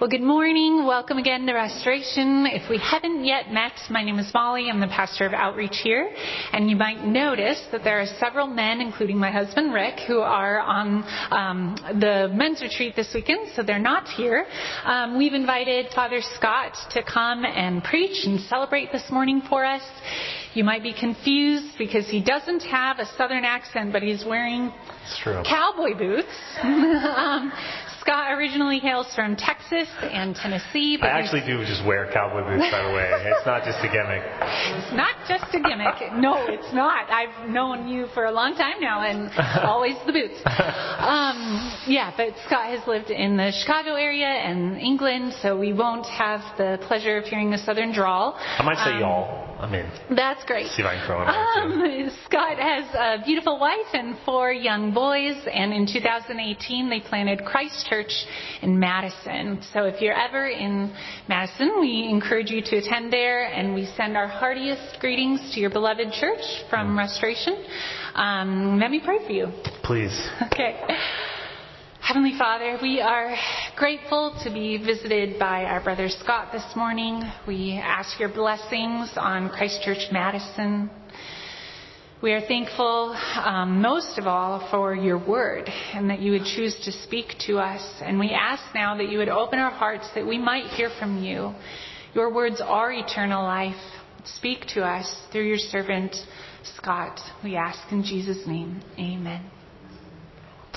Well, good morning. Welcome again to Restoration. If we haven't yet met, my name is Molly. I'm the pastor of outreach here. And you might notice that there are several men, including my husband Rick, who are on um, the men's retreat this weekend, so they're not here. Um, we've invited Father Scott to come and preach and celebrate this morning for us. You might be confused because he doesn't have a southern accent, but he's wearing cowboy boots. um, Scott originally hails from Texas and Tennessee. But I actually do just wear cowboy boots, by the way. It's not just a gimmick. It's not just a gimmick. No, it's not. I've known you for a long time now, and always the boots. Um, yeah, but Scott has lived in the Chicago area and England, so we won't have the pleasure of hearing a southern drawl. I might say um, y'all. I mean, that's great. See if I can throw it um, Scott has a beautiful wife and four young boys, and in 2018 they planted Christ Church in Madison. So if you're ever in Madison, we encourage you to attend there, and we send our heartiest greetings to your beloved church from mm. Restoration. Um, let me pray for you. Please. Okay. Heavenly Father, we are grateful to be visited by our brother Scott this morning. We ask your blessings on Christ Church Madison. We are thankful um, most of all for your word and that you would choose to speak to us. And we ask now that you would open our hearts that we might hear from you. Your words are eternal life. Speak to us through your servant, Scott. We ask in Jesus' name. Amen.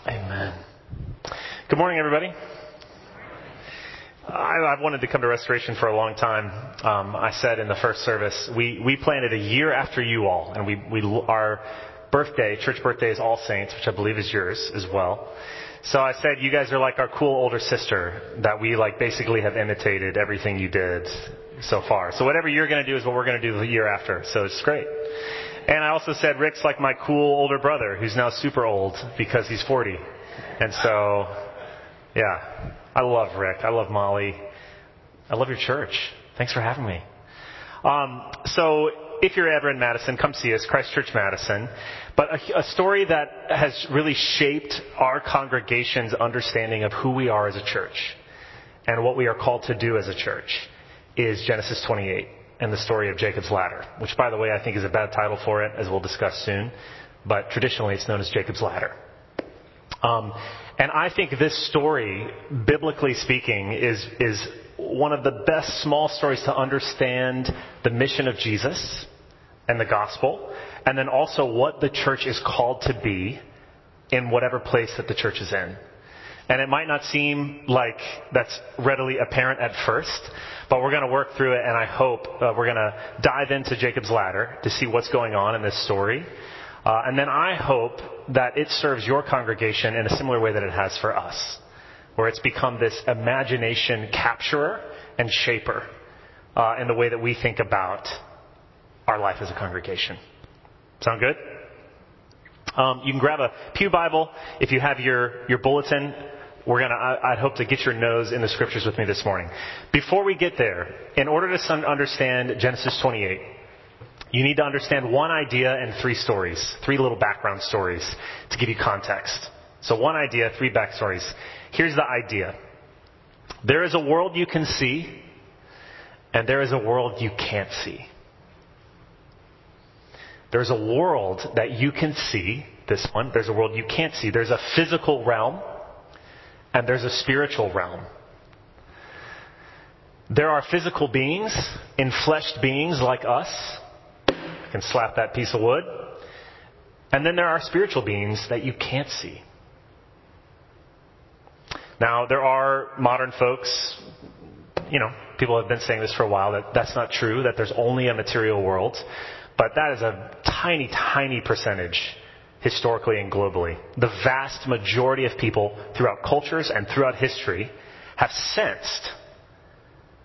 Amen. Good morning, everybody. I, have wanted to come to Restoration for a long time. Um, I said in the first service, we, we planted a year after you all, and we, we, our birthday, church birthday is All Saints, which I believe is yours as well. So I said, you guys are like our cool older sister that we like basically have imitated everything you did so far. So whatever you're going to do is what we're going to do the year after. So it's great. And I also said, Rick's like my cool older brother who's now super old because he's 40. And so yeah. I love Rick. I love Molly. I love your church. Thanks for having me. Um, so if you're ever in Madison, come see us, Christ Church Madison. But a, a, story that has really shaped our congregation's understanding of who we are as a church and what we are called to do as a church is Genesis 28 and the story of Jacob's ladder, which by the way I think is a bad title for it, as we'll discuss soon. But traditionally it's known as Jacob's ladder. Um, and I think this story, biblically speaking, is, is one of the best small stories to understand the mission of Jesus and the gospel, and then also what the church is called to be in whatever place that the church is in. And it might not seem like that's readily apparent at first, but we're going to work through it, and I hope uh, we're going to dive into Jacob's ladder to see what's going on in this story. Uh, and then I hope that it serves your congregation in a similar way that it has for us, where it's become this imagination capturer and shaper uh, in the way that we think about our life as a congregation. Sound good? Um, you can grab a Pew Bible if you have your, your bulletin. We're gonna, I, I'd hope to get your nose in the scriptures with me this morning. Before we get there, in order to understand Genesis 28, you need to understand one idea and three stories, three little background stories to give you context. So one idea, three backstories. Here's the idea. There is a world you can see, and there is a world you can't see. There's a world that you can see, this one. There's a world you can't see. There's a physical realm, and there's a spiritual realm. There are physical beings, enfleshed beings like us, can slap that piece of wood. And then there are spiritual beings that you can't see. Now, there are modern folks, you know, people have been saying this for a while, that that's not true, that there's only a material world. But that is a tiny, tiny percentage historically and globally. The vast majority of people throughout cultures and throughout history have sensed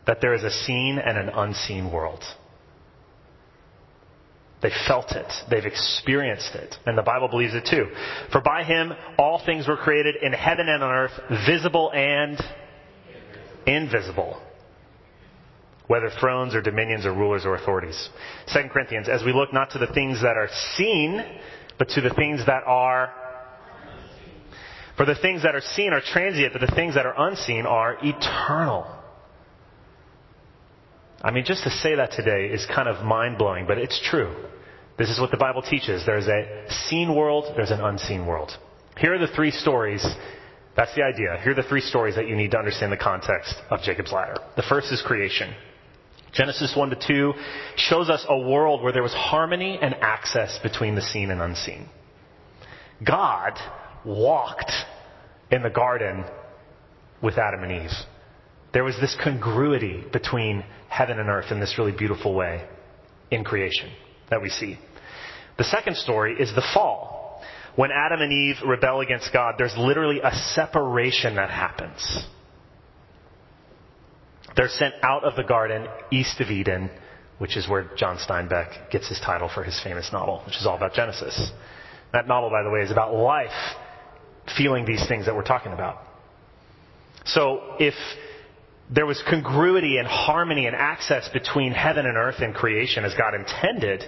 that there is a seen and an unseen world. They felt it. They've experienced it. And the Bible believes it too. For by him all things were created in heaven and on earth, visible and invisible. Whether thrones or dominions or rulers or authorities. 2 Corinthians, as we look not to the things that are seen, but to the things that are For the things that are seen are transient, but the things that are unseen are eternal. I mean, just to say that today is kind of mind blowing, but it's true. This is what the Bible teaches. There's a seen world, there's an unseen world. Here are the three stories. That's the idea. Here are the three stories that you need to understand the context of Jacob's ladder. The first is creation. Genesis 1 to 2 shows us a world where there was harmony and access between the seen and unseen. God walked in the garden with Adam and Eve. There was this congruity between heaven and earth in this really beautiful way in creation that we see. The second story is the fall. When Adam and Eve rebel against God, there's literally a separation that happens. They're sent out of the garden east of Eden, which is where John Steinbeck gets his title for his famous novel, which is all about Genesis. That novel, by the way, is about life feeling these things that we're talking about. So if there was congruity and harmony and access between heaven and earth in creation as God intended,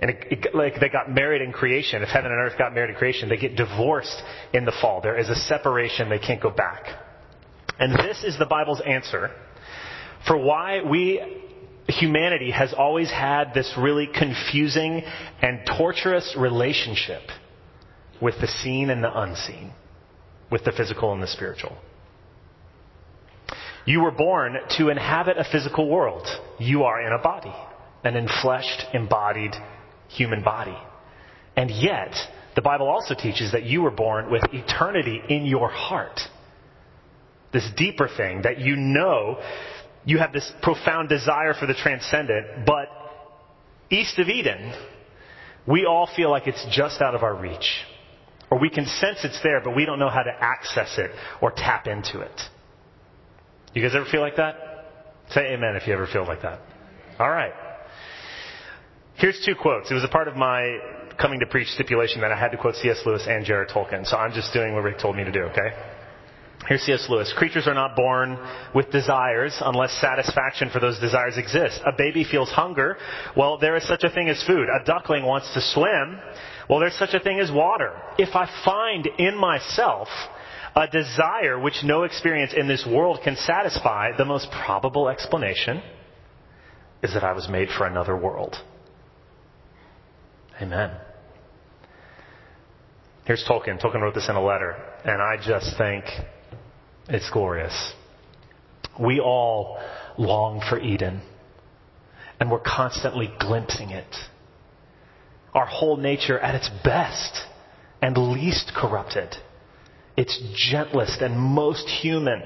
and it, it, like they got married in creation. If heaven and earth got married in creation, they get divorced in the fall. There is a separation; they can't go back. And this is the Bible's answer for why we, humanity, has always had this really confusing and torturous relationship with the seen and the unseen, with the physical and the spiritual. You were born to inhabit a physical world. You are in a body, an enfleshed, embodied human body. And yet, the Bible also teaches that you were born with eternity in your heart. This deeper thing that you know you have this profound desire for the transcendent, but east of Eden, we all feel like it's just out of our reach. Or we can sense it's there, but we don't know how to access it or tap into it. You guys ever feel like that? Say amen if you ever feel like that. All right. Here's two quotes. It was a part of my coming to preach stipulation that I had to quote C.S. Lewis and J.R.R. Tolkien. So I'm just doing what Rick told me to do, okay? Here's C.S. Lewis. Creatures are not born with desires unless satisfaction for those desires exists. A baby feels hunger. Well, there is such a thing as food. A duckling wants to swim. Well, there's such a thing as water. If I find in myself a desire which no experience in this world can satisfy, the most probable explanation is that I was made for another world. Amen. Here's Tolkien. Tolkien wrote this in a letter, and I just think it's glorious. We all long for Eden, and we're constantly glimpsing it. Our whole nature at its best and least corrupted its gentlest and most human,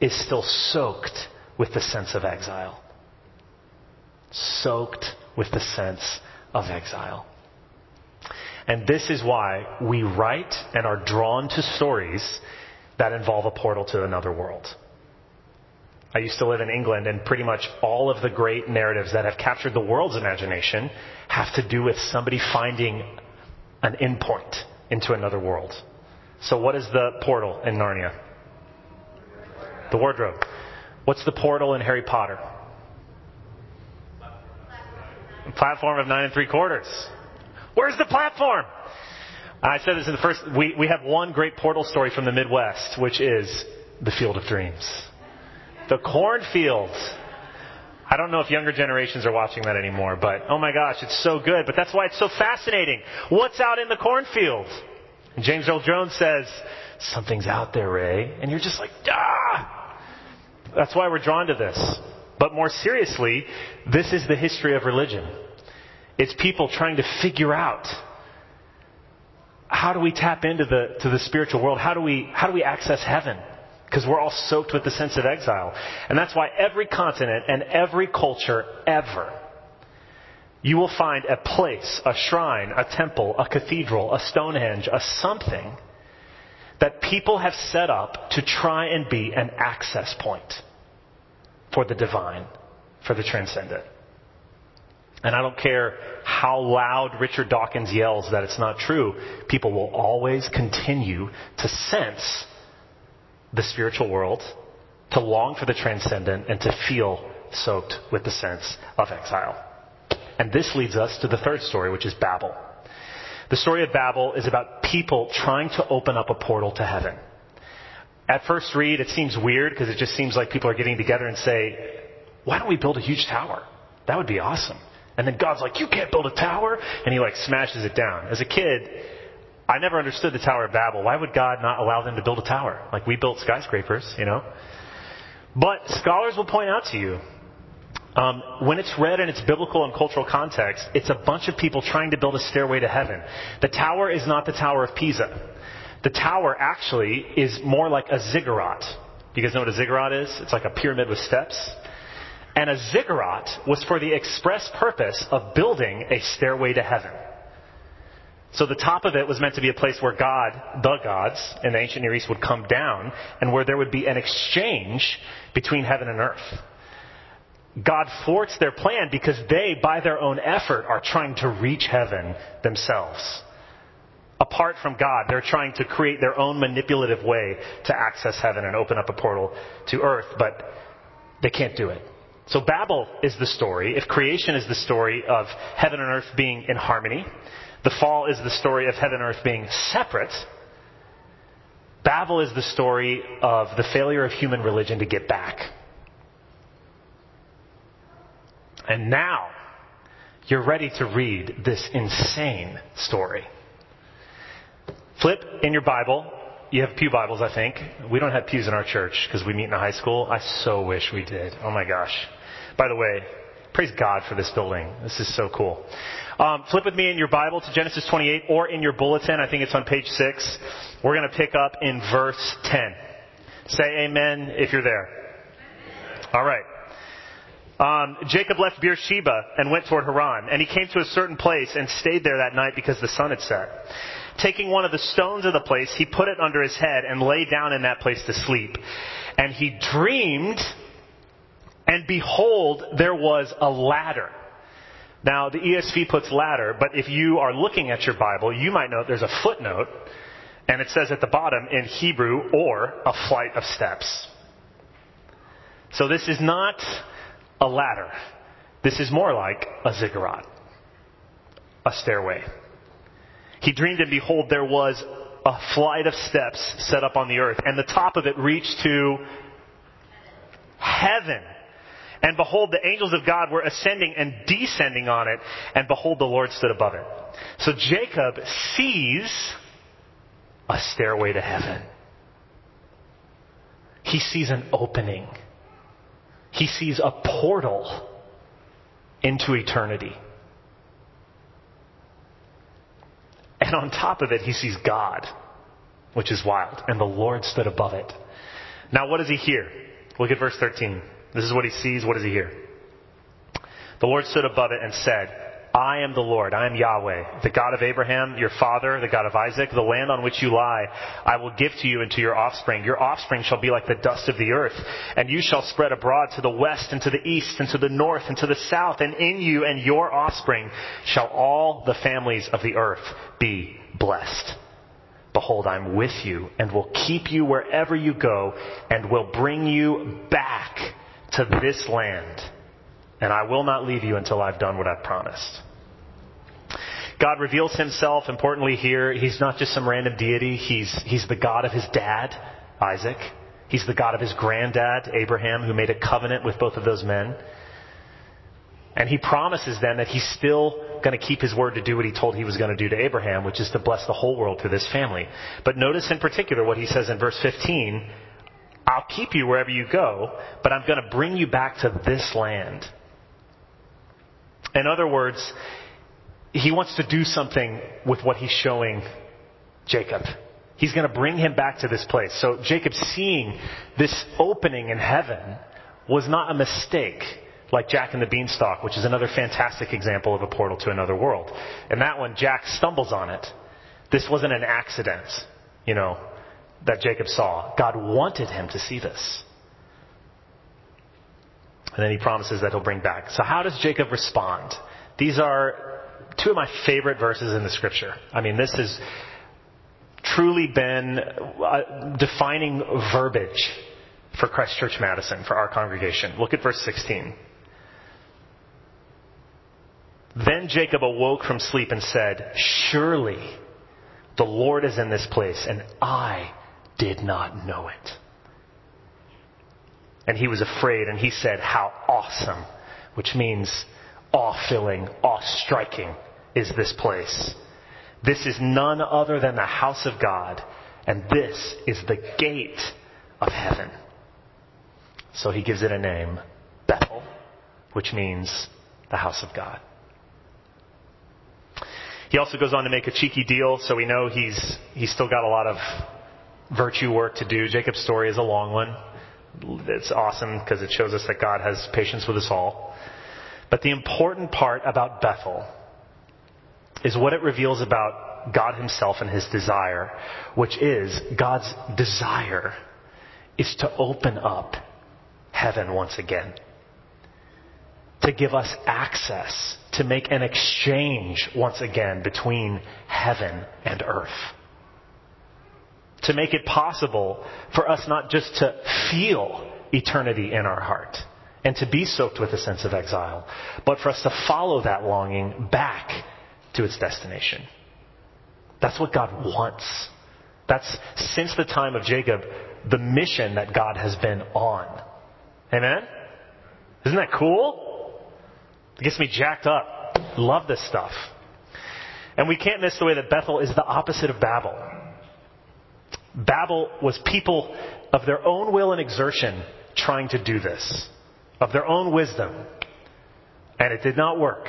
is still soaked with the sense of exile. Soaked with the sense of exile. And this is why we write and are drawn to stories that involve a portal to another world. I used to live in England, and pretty much all of the great narratives that have captured the world's imagination have to do with somebody finding an endpoint into another world. So, what is the portal in Narnia? The wardrobe. What's the portal in Harry Potter? Platform of nine and three quarters. Where's the platform? I said this in the first. We, we have one great portal story from the Midwest, which is the Field of Dreams. The cornfield. I don't know if younger generations are watching that anymore, but oh my gosh, it's so good. But that's why it's so fascinating. What's out in the cornfield? And James Earl Jones says, Something's out there, Ray. And you're just like, ah! That's why we're drawn to this. But more seriously, this is the history of religion. It's people trying to figure out how do we tap into the, to the spiritual world? How do we, how do we access heaven? Because we're all soaked with the sense of exile. And that's why every continent and every culture ever you will find a place, a shrine, a temple, a cathedral, a Stonehenge, a something that people have set up to try and be an access point for the divine, for the transcendent. And I don't care how loud Richard Dawkins yells that it's not true, people will always continue to sense the spiritual world, to long for the transcendent, and to feel soaked with the sense of exile. And this leads us to the third story, which is Babel. The story of Babel is about people trying to open up a portal to heaven. At first read, it seems weird because it just seems like people are getting together and say, why don't we build a huge tower? That would be awesome. And then God's like, you can't build a tower. And he like smashes it down. As a kid, I never understood the Tower of Babel. Why would God not allow them to build a tower? Like we built skyscrapers, you know? But scholars will point out to you, um, when it's read in its biblical and cultural context, it's a bunch of people trying to build a stairway to heaven. The tower is not the Tower of Pisa. The tower actually is more like a ziggurat. You guys know what a ziggurat is? It's like a pyramid with steps. And a ziggurat was for the express purpose of building a stairway to heaven. So the top of it was meant to be a place where God, the gods in the ancient Near East would come down and where there would be an exchange between heaven and earth. God thwarts their plan because they, by their own effort, are trying to reach heaven themselves apart from God. They're trying to create their own manipulative way to access heaven and open up a portal to earth, but they can't do it. So Babel is the story. If creation is the story of heaven and earth being in harmony, the fall is the story of heaven and earth being separate. Babel is the story of the failure of human religion to get back. And now, you're ready to read this insane story. Flip in your Bible. You have Pew Bibles, I think. We don't have pews in our church because we meet in a high school. I so wish we did. Oh my gosh. By the way, praise God for this building. This is so cool. Um, flip with me in your Bible to Genesis 28 or in your bulletin. I think it's on page 6. We're going to pick up in verse 10. Say amen if you're there. All right. Um, Jacob left Beersheba and went toward Haran, and he came to a certain place and stayed there that night because the sun had set. Taking one of the stones of the place, he put it under his head and lay down in that place to sleep. And he dreamed, and behold, there was a ladder. Now, the ESV puts ladder, but if you are looking at your Bible, you might note there's a footnote, and it says at the bottom in Hebrew, or a flight of steps. So this is not a ladder. This is more like a ziggurat, a stairway. He dreamed, and behold, there was a flight of steps set up on the earth, and the top of it reached to heaven. And behold, the angels of God were ascending and descending on it, and behold, the Lord stood above it. So Jacob sees a stairway to heaven. He sees an opening. He sees a portal into eternity. And on top of it, he sees God, which is wild. And the Lord stood above it. Now, what does he hear? Look at verse 13. This is what he sees. What does he hear? The Lord stood above it and said, I am the Lord. I am Yahweh, the God of Abraham, your father, the God of Isaac. The land on which you lie, I will give to you and to your offspring. Your offspring shall be like the dust of the earth, and you shall spread abroad to the west and to the east and to the north and to the south, and in you and your offspring shall all the families of the earth be blessed. Behold, I'm with you and will keep you wherever you go and will bring you back to this land. And I will not leave you until I've done what I've promised. God reveals himself importantly here. He's not just some random deity. He's, he's the God of his dad, Isaac. He's the God of his granddad, Abraham, who made a covenant with both of those men. And he promises them that he's still going to keep his word to do what he told he was going to do to Abraham, which is to bless the whole world through this family. But notice in particular what he says in verse 15 I'll keep you wherever you go, but I'm going to bring you back to this land. In other words, he wants to do something with what he's showing Jacob. He's going to bring him back to this place. So Jacob seeing this opening in heaven was not a mistake like Jack and the Beanstalk, which is another fantastic example of a portal to another world. And that one, Jack stumbles on it. This wasn't an accident, you know, that Jacob saw. God wanted him to see this. And then he promises that he'll bring back. So how does Jacob respond? These are two of my favorite verses in the scripture. I mean, this has truly been uh, defining verbiage for Christ Church Madison, for our congregation. Look at verse 16. Then Jacob awoke from sleep and said, Surely the Lord is in this place, and I did not know it. And he was afraid, and he said, How awesome, which means awe filling, awe striking is this place. This is none other than the house of God, and this is the gate of heaven. So he gives it a name, Bethel, which means the house of God. He also goes on to make a cheeky deal, so we know he's, he's still got a lot of virtue work to do. Jacob's story is a long one. It's awesome because it shows us that God has patience with us all. But the important part about Bethel is what it reveals about God Himself and His desire, which is God's desire is to open up heaven once again. To give us access, to make an exchange once again between heaven and earth. To make it possible for us not just to feel eternity in our heart and to be soaked with a sense of exile, but for us to follow that longing back to its destination. That's what God wants. That's since the time of Jacob, the mission that God has been on. Amen? Isn't that cool? It gets me jacked up. Love this stuff. And we can't miss the way that Bethel is the opposite of Babel. Babel was people of their own will and exertion trying to do this, of their own wisdom. And it did not work.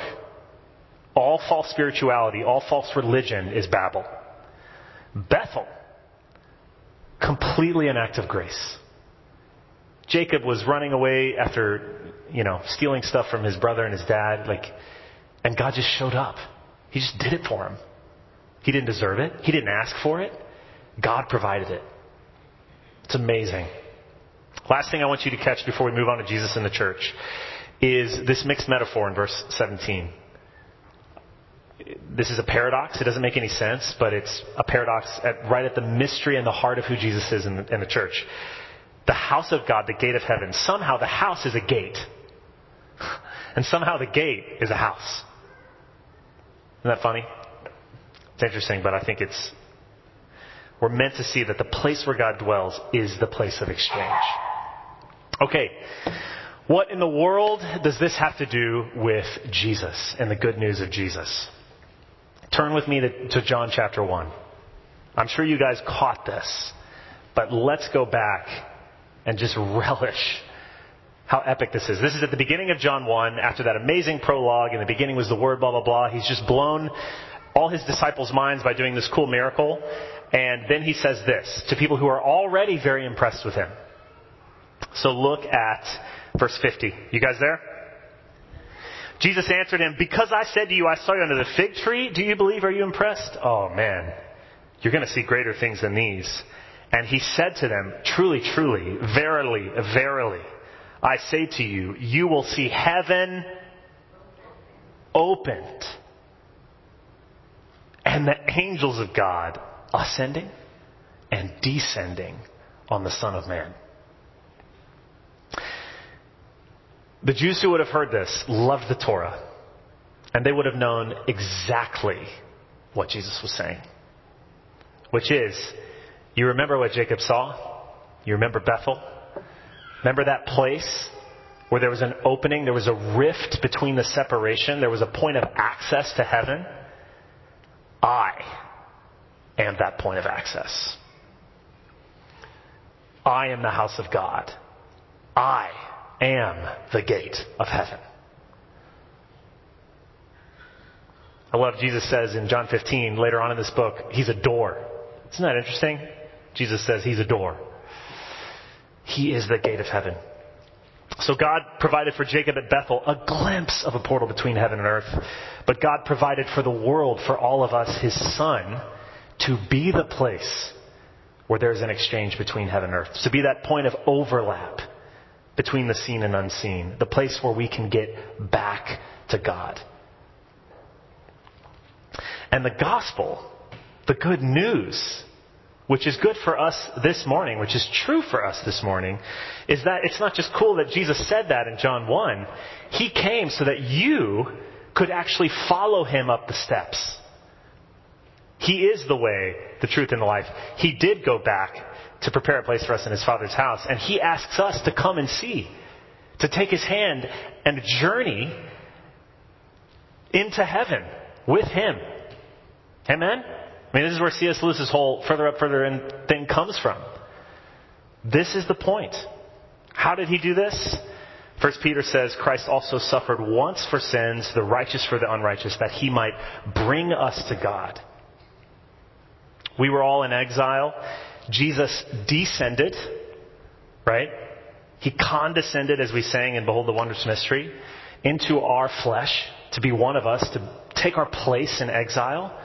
All false spirituality, all false religion is Babel. Bethel, completely an act of grace. Jacob was running away after, you know, stealing stuff from his brother and his dad, like, and God just showed up. He just did it for him. He didn't deserve it. He didn't ask for it. God provided it. It's amazing. Last thing I want you to catch before we move on to Jesus in the church is this mixed metaphor in verse 17. This is a paradox. It doesn't make any sense, but it's a paradox at, right at the mystery and the heart of who Jesus is in the, in the church the house of God, the gate of heaven. Somehow the house is a gate. And somehow the gate is a house. Isn't that funny? It's interesting, but I think it's, we're meant to see that the place where God dwells is the place of exchange. Okay. What in the world does this have to do with Jesus and the good news of Jesus? Turn with me to, to John chapter 1. I'm sure you guys caught this, but let's go back and just relish how epic this is. This is at the beginning of John 1, after that amazing prologue. In the beginning was the Word, blah, blah, blah. He's just blown all his disciples' minds by doing this cool miracle. And then he says this to people who are already very impressed with him. So look at verse 50. You guys there? Jesus answered him, Because I said to you, I saw you under the fig tree, do you believe? Are you impressed? Oh man, you're going to see greater things than these. And he said to them, Truly, truly, verily, verily, I say to you, you will see heaven opened and the angels of God ascending and descending on the Son of Man. The Jews who would have heard this loved the Torah, and they would have known exactly what Jesus was saying, which is you remember what Jacob saw? You remember Bethel? Remember that place where there was an opening, there was a rift between the separation, there was a point of access to heaven? I am that point of access. I am the house of God. I am the gate of heaven. I love Jesus says in John 15, later on in this book, he's a door. Isn't that interesting? Jesus says he's a door. He is the gate of heaven. So God provided for Jacob at Bethel a glimpse of a portal between heaven and earth. But God provided for the world, for all of us, his son, to be the place where there's an exchange between heaven and earth. To be that point of overlap between the seen and unseen. The place where we can get back to God. And the gospel, the good news, which is good for us this morning, which is true for us this morning, is that it's not just cool that Jesus said that in John 1. He came so that you could actually follow him up the steps. He is the way, the truth, and the life. He did go back to prepare a place for us in his Father's house, and he asks us to come and see, to take his hand and journey into heaven with him. Amen? I mean, this is where C.S. Lewis's whole further up, further in thing comes from. This is the point. How did he do this? First Peter says Christ also suffered once for sins, the righteous for the unrighteous, that he might bring us to God. We were all in exile. Jesus descended, right? He condescended, as we sang in Behold the Wondrous Mystery, into our flesh to be one of us, to take our place in exile.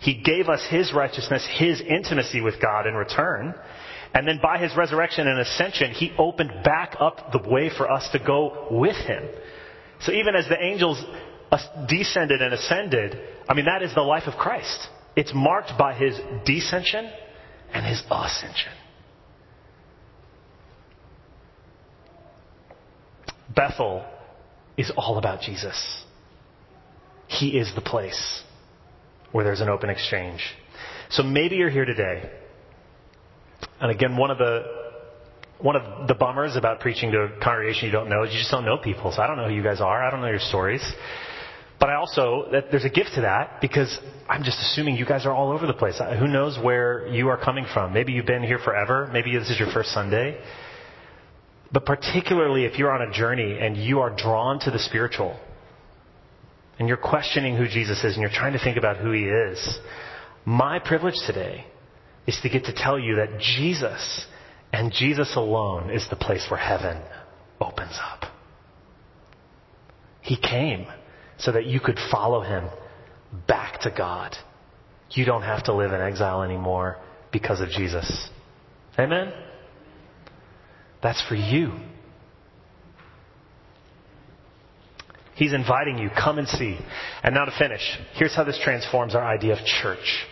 He gave us His righteousness, His intimacy with God in return. And then by His resurrection and ascension, He opened back up the way for us to go with Him. So even as the angels descended and ascended, I mean, that is the life of Christ. It's marked by His descension and His ascension. Bethel is all about Jesus. He is the place where there's an open exchange. So maybe you're here today. And again, one of the one of the bummers about preaching to a congregation you don't know is you just don't know people. So I don't know who you guys are. I don't know your stories. But I also, that there's a gift to that because I'm just assuming you guys are all over the place. Who knows where you are coming from? Maybe you've been here forever. Maybe this is your first Sunday. But particularly if you're on a journey and you are drawn to the spiritual, and you're questioning who Jesus is and you're trying to think about who he is, my privilege today is to get to tell you that Jesus and Jesus alone is the place where heaven opens up. He came so that you could follow him back to God. You don't have to live in exile anymore because of Jesus. Amen? That's for you. He's inviting you, come and see. And now to finish, here's how this transforms our idea of church.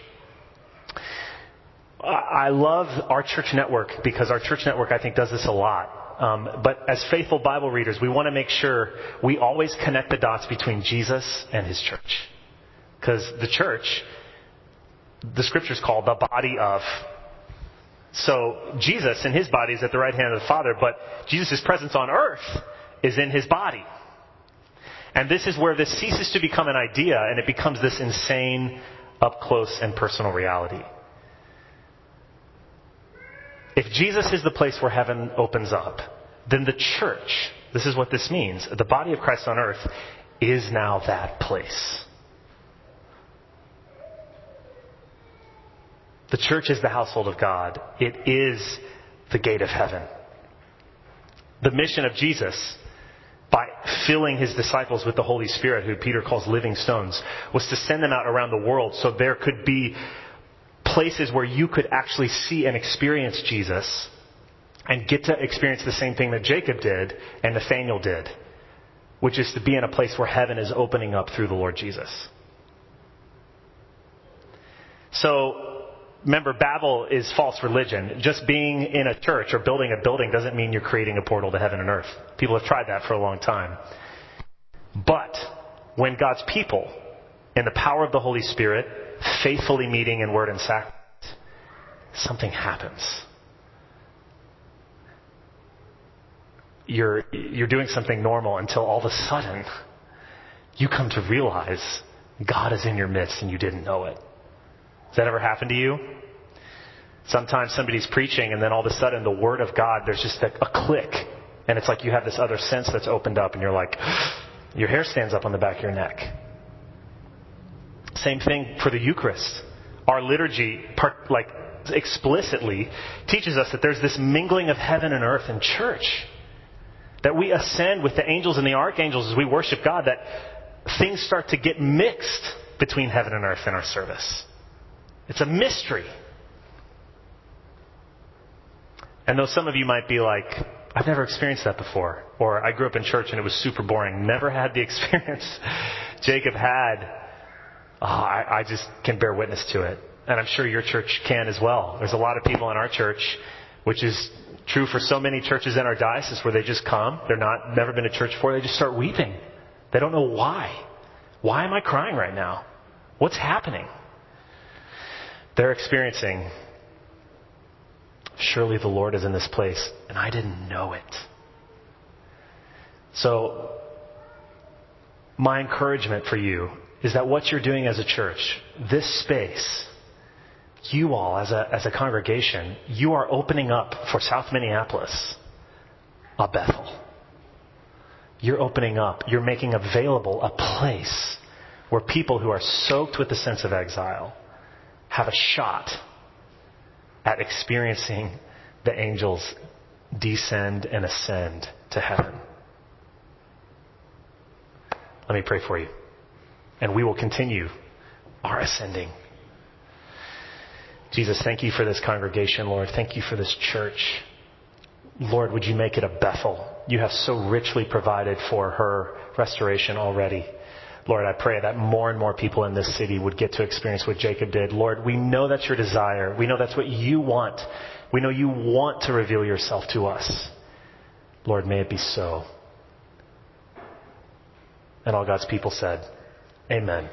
I love our church network because our church network, I think, does this a lot. Um, but as faithful Bible readers, we want to make sure we always connect the dots between Jesus and his church. Because the church, the scriptures call the body of. So Jesus and his body is at the right hand of the Father, but Jesus' presence on earth is in his body. And this is where this ceases to become an idea and it becomes this insane, up close and personal reality. If Jesus is the place where heaven opens up, then the church, this is what this means, the body of Christ on earth is now that place. The church is the household of God. It is the gate of heaven. The mission of Jesus by filling his disciples with the Holy Spirit, who Peter calls living stones, was to send them out around the world so there could be places where you could actually see and experience Jesus and get to experience the same thing that Jacob did and Nathaniel did, which is to be in a place where heaven is opening up through the Lord Jesus. So, remember, Babel is false religion. Just being in a church or building a building doesn't mean you're creating a portal to heaven and earth. People have tried that for a long time. But when God's people, in the power of the Holy Spirit, faithfully meeting in word and sacrament, something happens. You're, you're doing something normal until all of a sudden you come to realize God is in your midst and you didn't know it. Has that ever happened to you? Sometimes somebody's preaching and then all of a sudden the Word of God, there's just a, a click. And it's like you have this other sense that's opened up and you're like, your hair stands up on the back of your neck. Same thing for the Eucharist. Our liturgy, part, like explicitly, teaches us that there's this mingling of heaven and earth in church. That we ascend with the angels and the archangels as we worship God, that things start to get mixed between heaven and earth in our service. It's a mystery. And though some of you might be like, I've never experienced that before, or I grew up in church and it was super boring, never had the experience Jacob had, oh, I, I just can bear witness to it. And I'm sure your church can as well. There's a lot of people in our church, which is true for so many churches in our diocese where they just come, they're not, never been to church before, they just start weeping. They don't know why. Why am I crying right now? What's happening? They're experiencing, surely the Lord is in this place, and I didn't know it. So, my encouragement for you is that what you're doing as a church, this space, you all as a, as a congregation, you are opening up for South Minneapolis a Bethel. You're opening up, you're making available a place where people who are soaked with the sense of exile have a shot at experiencing the angels descend and ascend to heaven. Let me pray for you. And we will continue our ascending. Jesus, thank you for this congregation, Lord. Thank you for this church. Lord, would you make it a Bethel? You have so richly provided for her restoration already. Lord, I pray that more and more people in this city would get to experience what Jacob did. Lord, we know that's your desire. We know that's what you want. We know you want to reveal yourself to us. Lord, may it be so. And all God's people said, Amen.